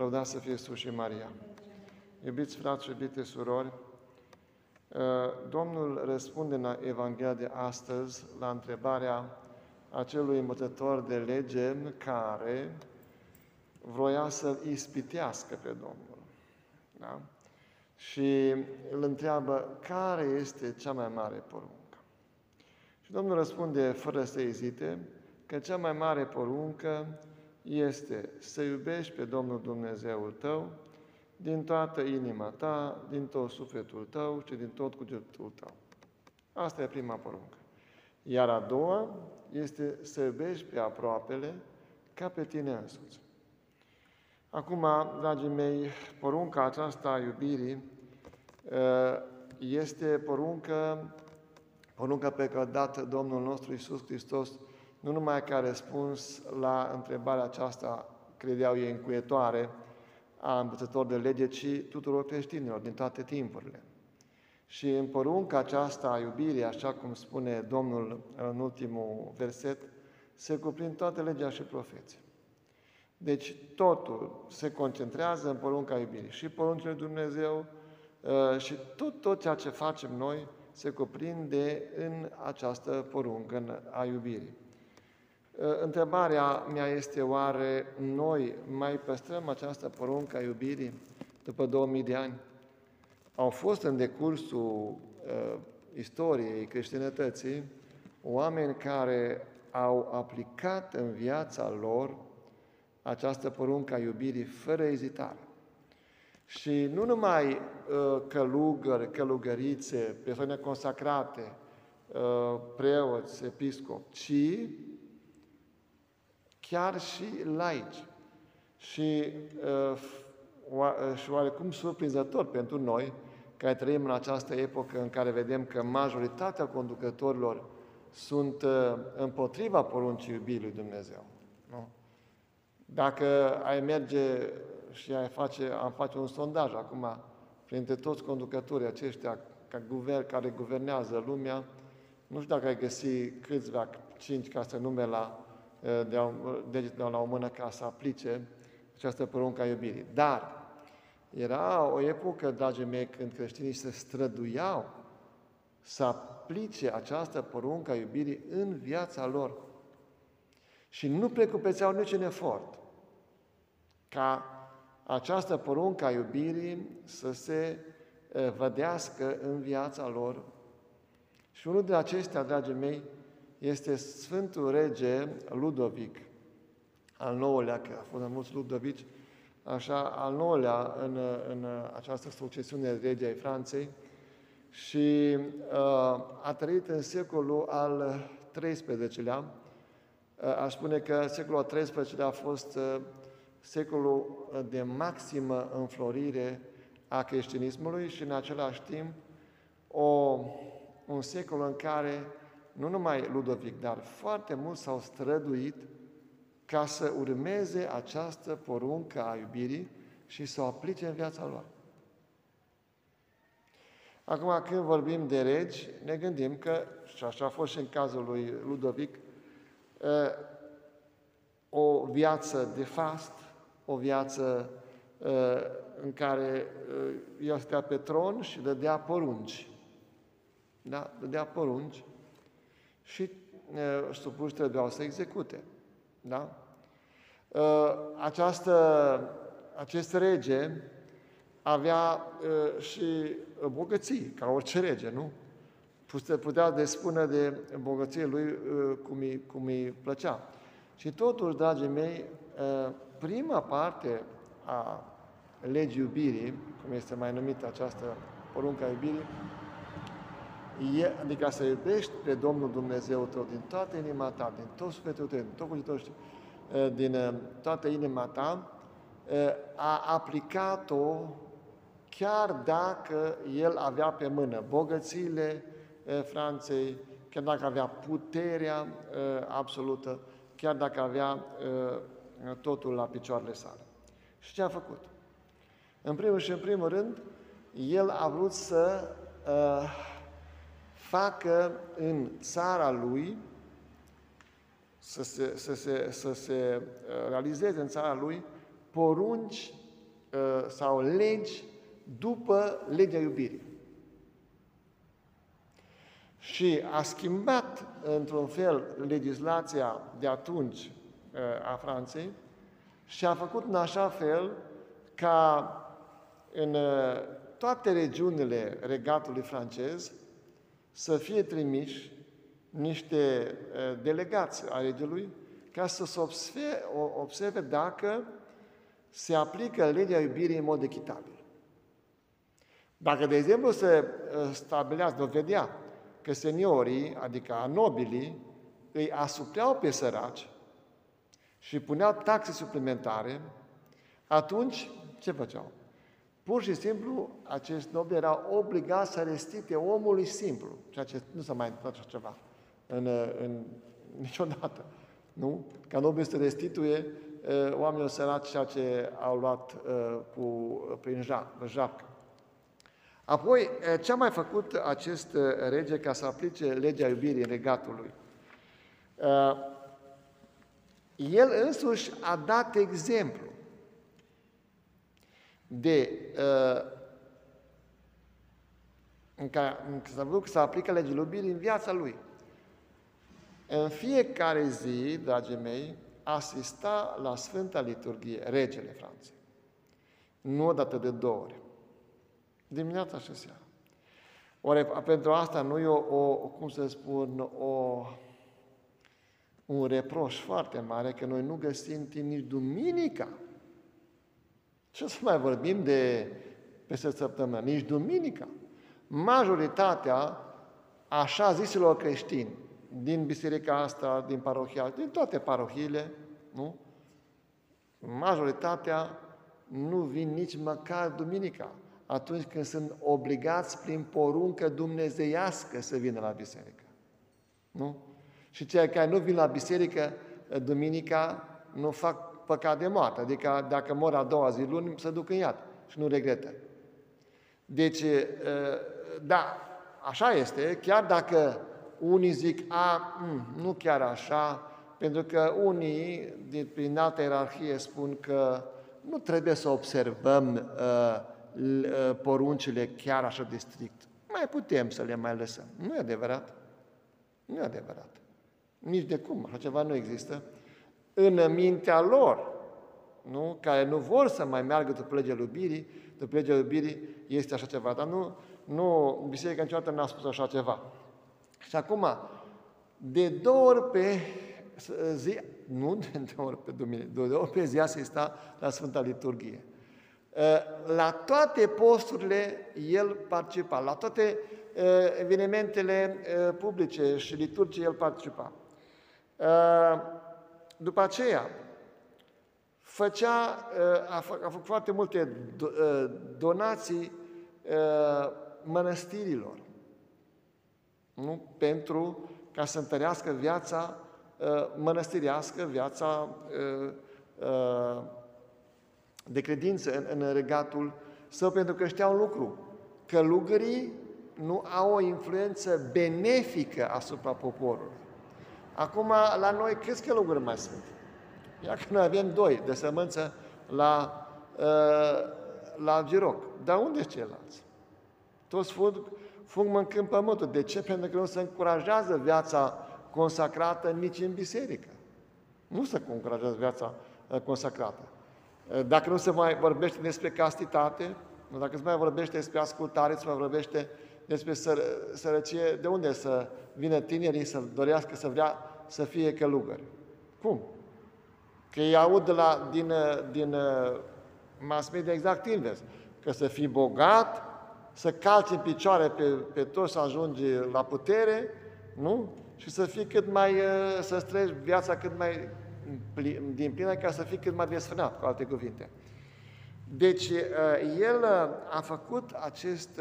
Lăudați să fie sus și Maria. Iubiți frați și iubite surori, uh, Domnul răspunde în Evanghelia de astăzi la întrebarea acelui învățător de lege care vroia să-l ispitească pe Domnul. Da? Și îl întreabă care este cea mai mare poruncă. Și Domnul răspunde fără să ezite că cea mai mare poruncă este să iubești pe Domnul Dumnezeul tău din toată inima ta, din tot sufletul tău și din tot cugetul tău. Asta e prima poruncă. Iar a doua este să iubești pe aproapele ca pe tine însuți. Acum, dragii mei, porunca aceasta a iubirii ă, este poruncă, porunca pe care a dat Domnul nostru Isus Hristos, nu numai ca răspuns la întrebarea aceasta, credeau ei încuietoare, a învățător de lege, ci tuturor creștinilor din toate timpurile. Și în porunca aceasta a iubirii, așa cum spune Domnul în ultimul verset, se cuprind toate legea și profeții. Deci totul se concentrează în porunca iubirii. Și poruncile Dumnezeu uh, și tot, tot ceea ce facem noi se cuprinde în această poruncă a iubirii. Uh, întrebarea mea este oare noi mai păstrăm această poruncă a iubirii după 2000 de ani? Au fost în decursul uh, istoriei creștinătății oameni care au aplicat în viața lor această poruncă a iubirii fără ezitare. Și nu numai uh, călugări, călugărițe, persoane consacrate, uh, preoți, episcop, ci chiar și laici. Și, uh, și oarecum surprinzător pentru noi, care trăim în această epocă în care vedem că majoritatea conducătorilor sunt împotriva poruncii iubirii lui Dumnezeu. Nu? Dacă ai merge și ai face, am face un sondaj acum printre toți conducătorii aceștia ca guvern, care guvernează lumea, nu știu dacă ai găsi câțiva, cinci, ca să nume la, eh, de, de, de la o mână ca să aplice această poruncă a iubirii. Dar era o epocă, dragii mei, când creștinii se străduiau să aplice această poruncă a iubirii în viața lor. Și nu precupețeau niciun efort ca această poruncă a iubirii să se vădească în viața lor. Și unul de acestea, dragii mei, este Sfântul Rege Ludovic, al nouălea, că a fost mulți Ludovici, așa, al nouălea în, în această succesiune de rege ai Franței și uh, a trăit în secolul al XIII-lea. Uh, aș spune că secolul al XIII-lea a fost uh, secolul de maximă înflorire a creștinismului și în același timp o, un secol în care nu numai Ludovic, dar foarte mulți s-au străduit ca să urmeze această poruncă a iubirii și să o aplice în viața lor. Acum, când vorbim de regi, ne gândim că, și așa a fost și în cazul lui Ludovic, o viață de fast, o viață uh, în care uh, el stătea pe tron și dădea porunci. Da? Dădea porunci și uh, supuși trebuiau să execute. Da? Această, acest rege avea și bogății, ca orice rege, nu? Putea de spune de bogăție lui cum îi, cum îi plăcea. Și totuși, dragii mei, prima parte a legii iubirii, cum este mai numită această poruncă a iubirii, e, adică să iubești pe Domnul Dumnezeu tău din toată inima ta, din tot sufletul tău, din tot cugetul din toată inima ta, a aplicat-o chiar dacă el avea pe mână bogățiile Franței, chiar dacă avea puterea absolută, chiar dacă avea totul la picioarele sale. Și ce a făcut? În primul și în primul rând, el a vrut să uh, facă în țara lui, să se, să se, să se uh, realizeze în țara lui, porunci uh, sau legi după legea iubirii. Și a schimbat, într-un fel, legislația de atunci uh, a Franței și a făcut în așa fel ca în uh, toate regiunile regatului francez să fie trimiși niște delegați a regelui ca să se observe, observe dacă se aplică legea iubirii în mod echitabil. Dacă, de exemplu, se stabilează, dovedea că seniorii, adică nobilii, îi asupreau pe săraci și puneau taxe suplimentare, atunci ce făceau? Pur și simplu, acești nobili erau obligați să restituie omului simplu, ceea ce nu s-a mai întâmplat așa ceva în, în, niciodată. Nu? Ca nobil să restituie uh, oamenilor săraci ceea ce au luat uh, cu, prin japcă. Apoi, uh, ce a mai făcut acest uh, rege ca să aplice legea iubirii regatului? Uh, el însuși a dat exemplu de uh, în care s-a văzut că să aplică legea iubirii în viața lui. În fiecare zi, dragii mei, asista la Sfânta Liturghie, regele Franței. Nu odată de două ori. Dimineața și seara. Ori pentru asta nu e o, o cum să spun, o, un reproș foarte mare că noi nu găsim timp nici duminica. Ce să mai vorbim de peste săptămână? Nici duminica. Majoritatea așa zisilor creștini din biserica asta, din parohia, din toate parohiile, nu? Majoritatea nu vin nici măcar duminica, atunci când sunt obligați prin poruncă dumnezeiască să vină la biserică. Nu? Și cei care nu vin la biserică duminica nu fac păcat de moarte, adică dacă mor a doua zi luni, se duc în iad și nu regretă. Deci, da, așa este, chiar dacă unii zic, a, mm, nu chiar așa, pentru că unii din, prin altă ierarhie spun că nu trebuie să observăm uh, uh, poruncile chiar așa de strict. Mai putem să le mai lăsăm. Nu e adevărat. Nu e adevărat. Nici de cum, așa ceva nu există. În mintea lor, nu? care nu vor să mai meargă după legea iubirii, după legea iubirii este așa ceva. Dar nu, nu biserica niciodată n-a spus așa ceva. Și acum, de două ori pe zi, nu de două ori pe duminică, de două ori pe zi sta la Sfânta Liturghie. Ă, la toate posturile el participa, la toate ă, evenimentele ă, publice și liturgie el participa. După aceea, făcea, a făcut foarte multe donații mănăstirilor nu? pentru ca să întărească viața uh, mănăstiriască, viața uh, uh, de credință în, în regatul său, pentru că știa un lucru, călugării nu au o influență benefică asupra poporului. Acum, la noi, câți călugări mai sunt? Ia că noi avem doi de sămânță la, la Giroc. Dar unde sunt ceilalți? Toți fug fug mâncând pământul. De ce? Pentru că nu se încurajează viața consacrată nici în biserică. Nu se încurajează viața uh, consacrată. Uh, dacă nu se mai vorbește despre castitate, dacă se mai vorbește despre ascultare, se mai vorbește despre săr- sărăcie, de unde să vină tinerii să dorească să vrea să fie călugări? Cum? Că ei aud de la, din, uh, din mass media exact invers. Că să fii bogat, să calci în picioare pe, pe toți, să ajungi la putere, nu? Și să fii cât mai, uh, să trăiești viața cât mai din plină ca să fii cât mai desfrânat, cu alte cuvinte. Deci, uh, el uh, a făcut acest,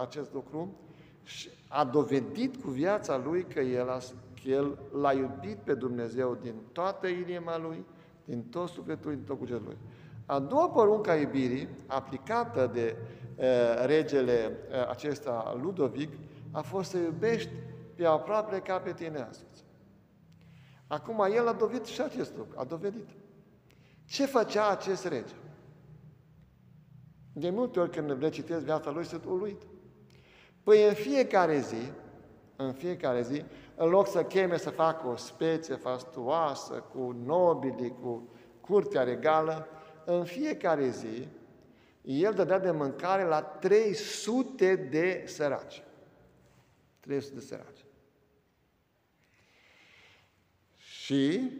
acest lucru și a dovedit cu viața lui că el, a, că el l-a iubit pe Dumnezeu din toată inima lui, din tot sufletul, din tot cugetul lui. A doua poruncă a iubirii, aplicată de uh, regele uh, acesta Ludovic, a fost să iubești pe aproape ca pe tine însuți. Acum, el a dovedit și acest lucru, a dovedit. Ce făcea acest rege? De multe ori când le citesc viața lui, sunt uluit. Păi în fiecare zi, în fiecare zi, în loc să cheme să facă o speție fastuoasă, cu nobili, cu curtea regală, în fiecare zi, el dădea de mâncare la 300 de săraci. 300 de săraci. Și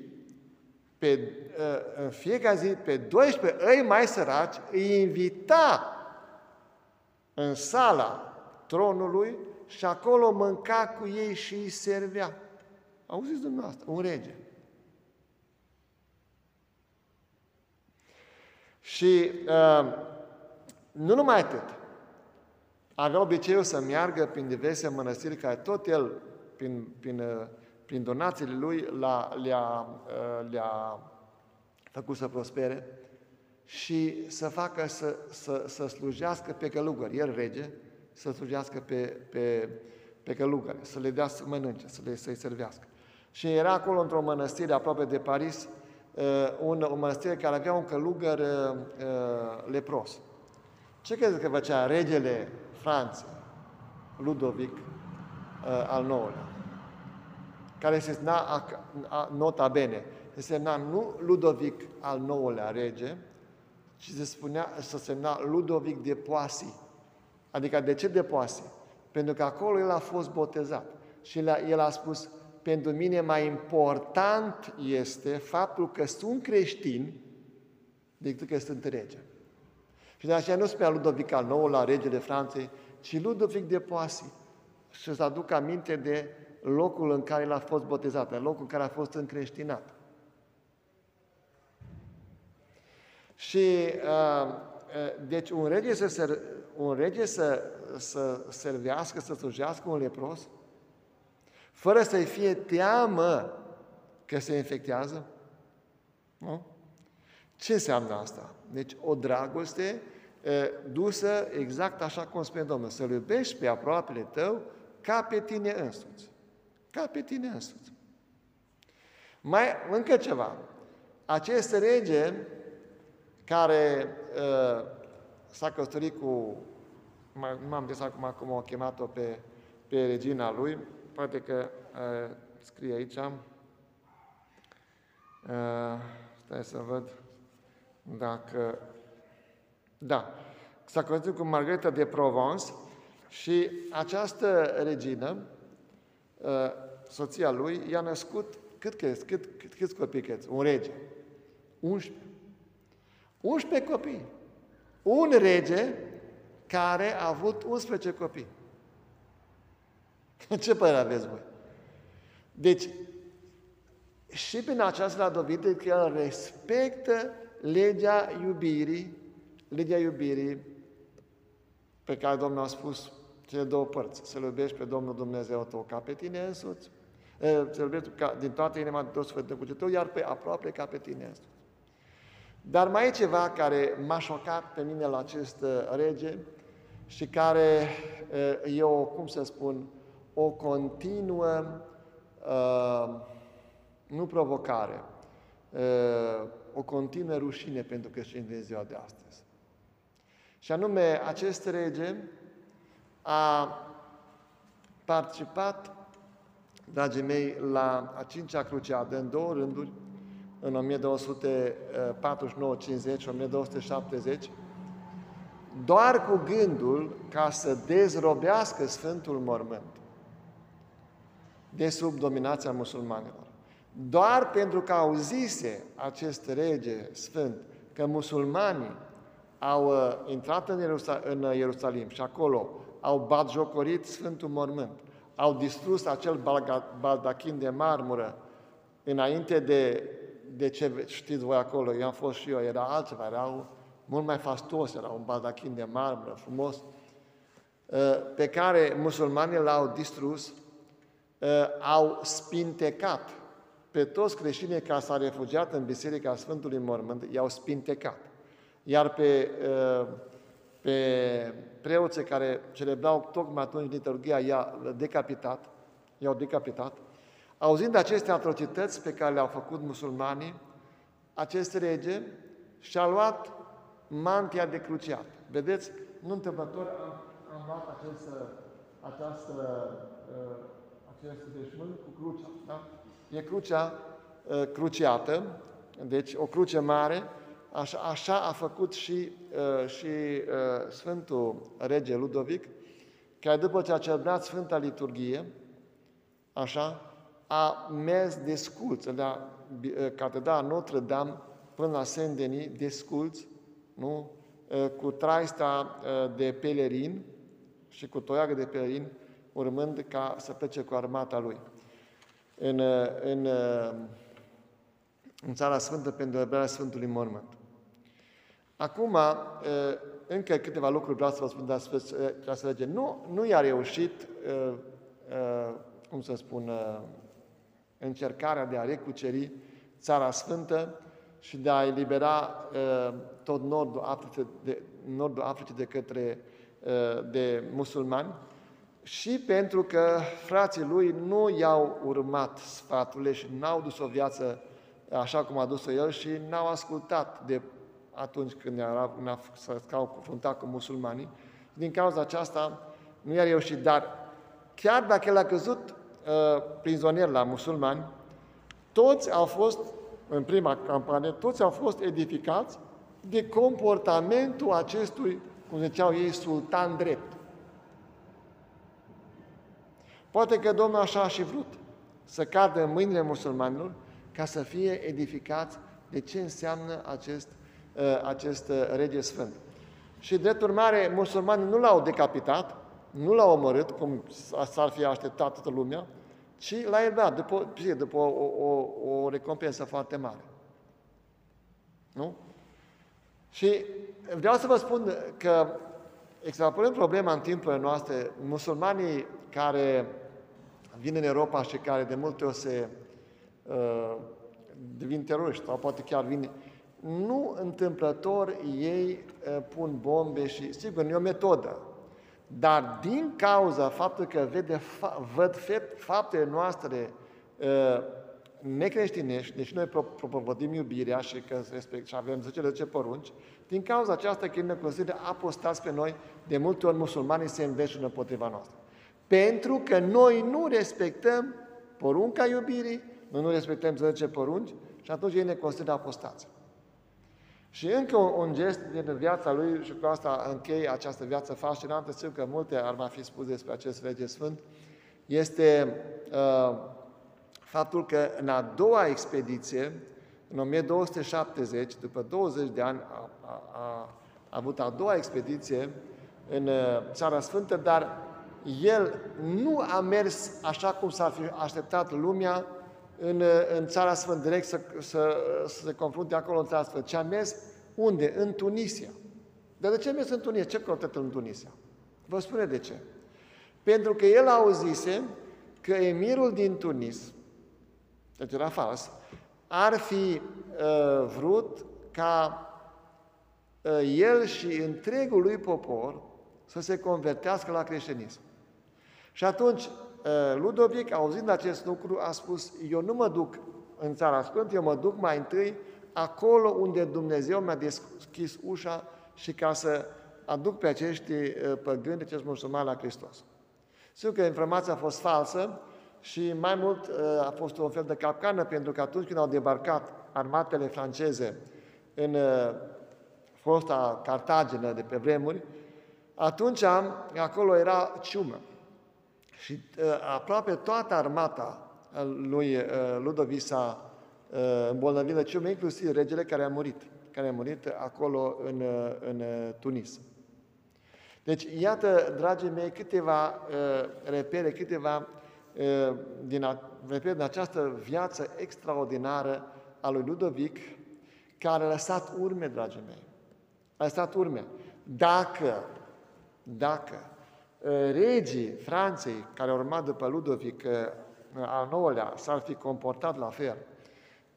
pe, ă, în fiecare zi, pe 12 îi mai săraci, îi invita în sala tronului și acolo mânca cu ei și îi servea. Auziți dumneavoastră? Un rege. Și uh, nu numai atât. Avea obiceiul să meargă prin diverse mănăstiri care tot el, prin, prin, uh, prin donațiile lui, le-a, uh, le-a făcut să prospere și să facă să, să, să slujească pe călugări. El, rege, să slujească pe, pe, pe călugări, să le dea să mănânce, să le, să-i servească. Și era acolo într-o mănăstire aproape de Paris, uh, un, o mănăstire care avea un călugăr uh, uh, lepros. Ce credeți că făcea regele Franței, Ludovic al IX-lea? Care se semna nota bene, se semna nu Ludovic al IX-lea rege, ci se spunea, se semna Ludovic de Poissy. Adică de ce de Poissy? Pentru că acolo el a fost botezat. Și el a spus, pentru mine mai important este faptul că sunt creștini decât că sunt rege. Și de aceea nu spunea Ludovic al nou la regele Franței, ci Ludovic de Poissy. Și să aduc aminte de locul în care el a fost botezat, în locul în care a fost încreștinat. Și uh, deci un rege să, ser, un rege să, să servească, să slujească un lepros, fără să-i fie teamă că se infectează? Nu? Ce înseamnă asta? Deci o dragoste e, dusă exact așa cum spune Domnul, să-L iubești pe aproapele tău ca pe tine însuți. Ca pe tine însuți. Mai încă ceva. Acest rege care uh, s-a căsătorit cu, nu m-am zis acum cum o chemat-o pe, pe regina lui, poate că uh, scrie aici, uh, stai să văd, dacă... Da, s-a căsătorit cu Margareta de Provence și această regină, uh, soția lui, i-a născut, cât crezi, cât, cât, câți copii crezi? Un rege. 11. 11 copii. Un rege care a avut 11 copii. Ce părere aveți voi? Deci, și prin aceasta a dovedit că el respectă legea iubirii, legea iubirii pe care Domnul a spus cele două părți. Să-L iubești pe Domnul Dumnezeu tău ca pe tine însuți, să-L iubești ca, din toată inima, din tot sfântul cugetul, iar pe aproape ca pe tine însuți. Dar mai e ceva care m-a șocat pe mine la acest uh, rege și care uh, e o, cum să spun, o continuă, uh, nu provocare, o continuă rușine pentru creștini din ziua de astăzi. Și anume, acest rege a participat, dragii mei, la a cincea cruciadă, în două rânduri, în 1249, 50, 1270, doar cu gândul ca să dezrobească Sfântul Mormânt de sub dominația musulmanilor. Doar pentru că auzise acest rege sfânt că musulmanii au uh, intrat în, Ierusalim, în Ierusalim și acolo au batjocorit Sfântul Mormânt, au distrus acel baldachin de marmură înainte de, de ce știți voi acolo, eu am fost și eu, era altceva, erau mult mai fastos, era un baldachin de marmură frumos, uh, pe care musulmanii l-au distrus, uh, au spintecat pe toți creștinii care s-au refugiat în Biserica Sfântului Mormânt, i-au spintecat. Iar pe, uh, pe preoții care celebrau tocmai atunci liturgia, i-a decapitat, i-au decapitat. Auzind aceste atrocități pe care le-au făcut musulmanii, acest rege și-a luat mantia de cruciat. Vedeți, nu întâmplător am, am luat acest, această, uh, acest deșmânt cu crucea. Da? E crucea uh, cruciată, deci o cruce mare, așa, așa a făcut și, uh, și Sfântul Rege Ludovic, care după ce a celebrat Sfânta Liturghie, așa, a mers desculț la Catedrala Notre-Dame până la Saint-Denis, desculț, nu? cu traista de pelerin și cu toiagă de pelerin, urmând ca să plece cu armata lui. În, în, în Țara Sfântă pentru eliberarea Sfântului Mormânt. Acum, încă câteva lucruri vreau să vă spun de această lege. Nu, nu i-a reușit, cum să spun, încercarea de a recuceri Țara Sfântă și de a elibera tot nordul Africii de, nordul Africii de către de musulmani și pentru că frații lui nu i-au urmat sfaturile și n-au dus o viață așa cum a dus-o el și n-au ascultat de atunci când s-au confruntat cu musulmanii. Din cauza aceasta nu i-a reușit, dar chiar dacă el a căzut uh, prizonier la musulmani, toți au fost, în prima campanie, toți au fost edificați de comportamentul acestui, cum ziceau ei, sultan drept. Poate că Domnul așa a și vrut să cadă în mâinile musulmanilor ca să fie edificați de ce înseamnă acest, uh, acest uh, rege sfânt. Și drept urmare, musulmanii nu l-au decapitat, nu l-au omorât, cum s-ar fi așteptat toată lumea, ci l-a iertat după, după o, o, o recompensă foarte mare. Nu? Și vreau să vă spun că, extrapolând problema în timpurile noastre, musulmanii care vin în Europa și care de multe ori se uh, devin teroriști sau poate chiar vin, nu întâmplător ei uh, pun bombe și, sigur, nu e o metodă, dar din cauza faptului că vede, fa, văd faptele noastre uh, necreștinești, deci noi propovădim iubirea și că respect, și avem 10 10 porunci, din cauza aceasta că ne consideră apostați pe noi, de multe ori musulmanii se înveșună împotriva noastră. Pentru că noi nu respectăm porunca iubirii, noi nu respectăm 10 porunci și atunci ei ne consideră apostați. Și încă un, un gest din viața lui, și cu asta închei această viață fascinantă, știu că multe ar mai fi spus despre acest rege sfânt, este uh, faptul că în a doua expediție, în 1270, după 20 de ani, a, a, a, a avut a doua expediție în uh, Țara Sfântă, dar el nu a mers așa cum s-ar fi așteptat lumea în, în Țara Sfântă, direct să, să, să se confrunte acolo în Țara Sfântă, ci a mers unde? În Tunisia. Dar de ce a mers în Tunisia? Ce căutat în Tunisia? Vă spune de ce. Pentru că el auzise că emirul din Tunis, deci era fals, ar fi uh, vrut ca uh, el și întregul lui popor să se convertească la creștinism. Și atunci uh, Ludovic, auzind acest lucru, a spus, eu nu mă duc în țara Sfântă, eu mă duc mai întâi acolo unde Dumnezeu mi-a deschis ușa și ca să aduc pe acești uh, păgâni, acești musulmani la Hristos. Sigur că informația a fost falsă și mai mult uh, a fost un fel de capcană, pentru că atunci când au debarcat armatele franceze în fosta Cartagină de pe vremuri, atunci acolo era ciumă. Și uh, aproape toată armata lui uh, Ludovic s-a uh, îmbolnăvit de ciumă, inclusiv regele care a murit, care a murit acolo în, uh, în uh, Tunis. Deci, iată, dragii mei, câteva uh, repere, câteva uh, din, a, repere din această viață extraordinară a lui Ludovic, care a lăsat urme, dragii mei. A lăsat urme. Dacă, dacă Ă, regii Franței, care au urmat după Ludovic ă, al nouălea, s-ar fi comportat la fel,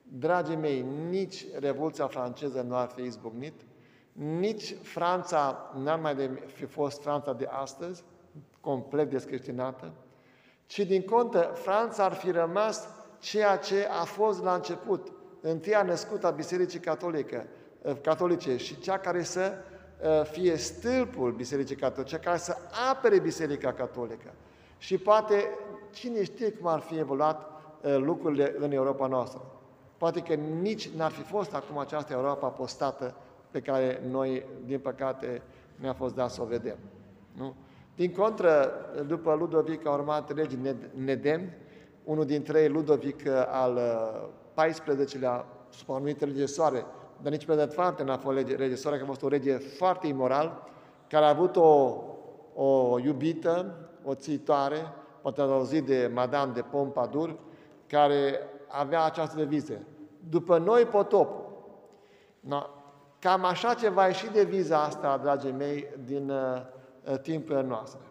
dragii mei, nici Revoluția franceză nu ar fi izbucnit, nici Franța n-ar mai de, fi fost Franța de astăzi, complet descreștinată, ci din contă, Franța ar fi rămas ceea ce a fost la început, întâia născută a Bisericii Catolică, uh, catolice și cea care să uh, fie stâlpul Bisericii Catolice, cea care să apere Biserica Catolică. Și poate, cine știe cum ar fi evoluat lucrurile în Europa noastră. Poate că nici n-ar fi fost acum această Europa apostată pe care noi, din păcate, ne-a fost dat să o vedem. Nu? Din contră, după Ludovic a urmat regii Nedem, unul dintre ei, Ludovic al XIV-lea, supranumit regesoare, dar nici pe de foarte n-a fost regesoare, că a fost o rege foarte imoral, care a avut o, o iubită, o țitoare, poate ați auzit de Madame de Pompadour, care avea această deviză. După noi potop. No, cam așa ceva ieși de viza asta, dragii mei, din uh, uh, timpul noastre.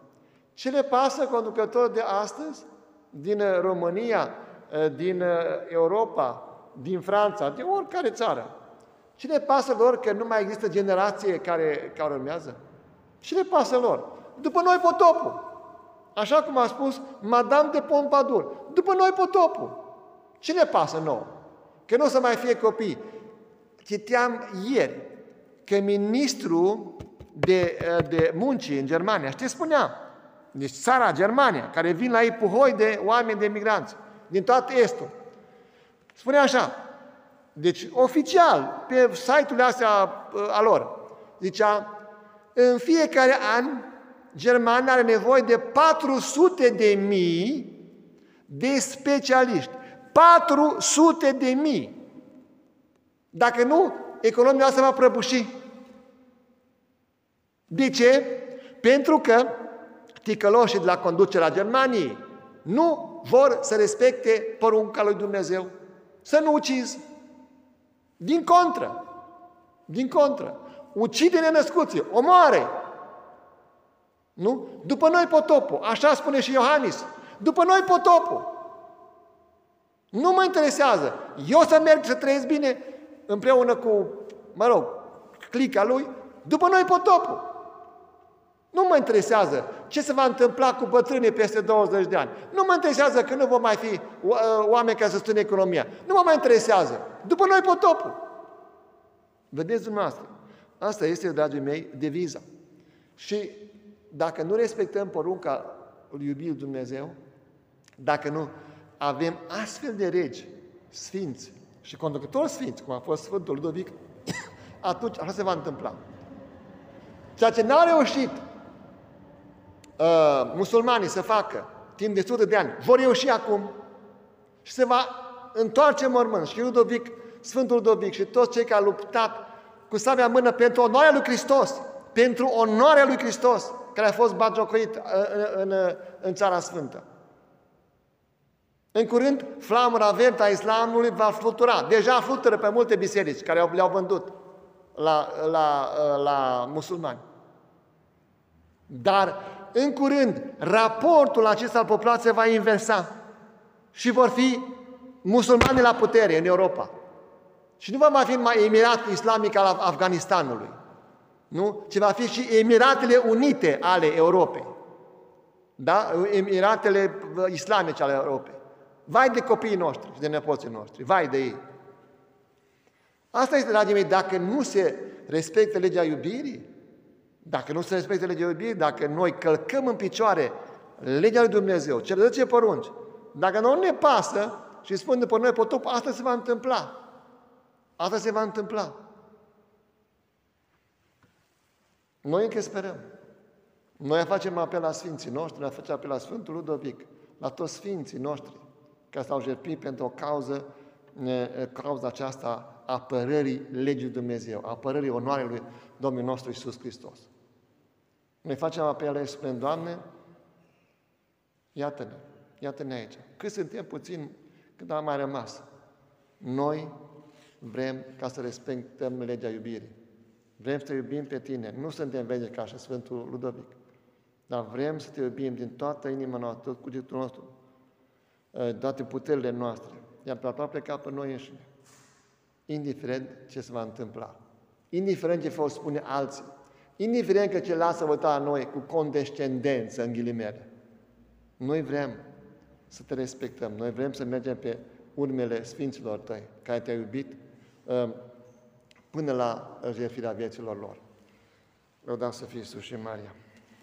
Ce le pasă conducători de astăzi, din uh, România, uh, din uh, Europa, din Franța, din oricare țară? Ce le pasă lor că nu mai există generație care, care urmează? Ce le pasă lor? După noi potopul. Așa cum a spus Madame de Pompadour. După noi potopul. Ce ne pasă nouă? Că nu o să mai fie copii. Citeam ieri că ministrul de, de muncii în Germania, ce spunea? Deci țara Germania, care vin la ei puhoi de oameni de migranți din toată Estul. Spunea așa, deci oficial, pe site-urile astea a lor, zicea, în fiecare an Germania are nevoie de 400 de mii de specialiști. 400 de mii. Dacă nu, economia se va prăbuși. De ce? Pentru că ticăloșii de la conducerea Germaniei nu vor să respecte porunca lui Dumnezeu. Să nu ucizi. Din contră. Din contră. Ucide nenăscuții. Omoare. Nu? După noi potopul. Așa spune și Iohannis. După noi potopul. Nu mă interesează. Eu să merg să trăiesc bine împreună cu, mă rog, clica lui, după noi potopul. Nu mă interesează ce se va întâmpla cu bătrânii peste 20 de ani. Nu mă interesează că nu vor mai fi uh, oameni care să susțin economia. Nu mă mai interesează. După noi potopul. Vedeți dumneavoastră. Asta este, dragii mei, deviza. Și dacă nu respectăm porunca lui iubirii Dumnezeu, dacă nu avem astfel de regi sfinți și conducători sfinți, cum a fost Sfântul Ludovic, atunci așa se va întâmpla. Ceea ce n-au reușit uh, musulmanii să facă timp de sute de ani, vor reuși acum și se va întoarce mormânt. Și Ludovic, Sfântul Ludovic și toți cei care au luptat cu sabia mână pentru onoarea lui Hristos, pentru onoarea lui Hristos, care a fost bagiocoit uh, în, în, în Țara Sfântă. În curând, flamura verde a islamului va flutura. Deja flutură pe multe biserici care le-au vândut la, la, la musulmani. Dar, în curând, raportul acesta al populației va inversa și vor fi musulmani la putere în Europa. Și nu va mai fi numai Emiratul Islamic al Afganistanului, nu? ci va fi și Emiratele Unite ale Europei. Da? Emiratele Islamice ale Europei. Vai de copiii noștri și de nepoții noștri, vai de ei. Asta este, dragii mei, dacă nu se respectă legea iubirii, dacă nu se respectă legea iubirii, dacă noi călcăm în picioare legea lui Dumnezeu, cele 10 porunci, dacă nu ne pasă și spun după noi potop, asta se va întâmpla. Asta se va întâmpla. Noi încă sperăm. Noi facem apel la Sfinții noștri, noi facem apel la Sfântul Ludovic, la toți Sfinții noștri, care s-au jertfit pentru o cauză, cauza aceasta apărării legii Dumnezeu, apărării onoarei lui Domnul nostru Isus Hristos. Noi facem apel la spunem, Doamne, iată-ne, iată-ne aici. Cât suntem puțin, cât am mai rămas. Noi vrem ca să respectăm legea iubirii. Vrem să te iubim pe tine. Nu suntem vege ca și Sfântul Ludovic. Dar vrem să te iubim din toată inima noastră, tot cugetul nostru, Uh, toate puterile noastre, iar pe a pleca pe noi înșine. Indiferent ce se va întâmpla. Indiferent ce vă spune alții. Indiferent că ce lasă vă la noi cu condescendență, în ghilimele. Noi vrem să te respectăm. Noi vrem să mergem pe urmele Sfinților tăi, care te-au iubit uh, până la jertfirea vieților lor. Lăudați să fie Iisus și Maria.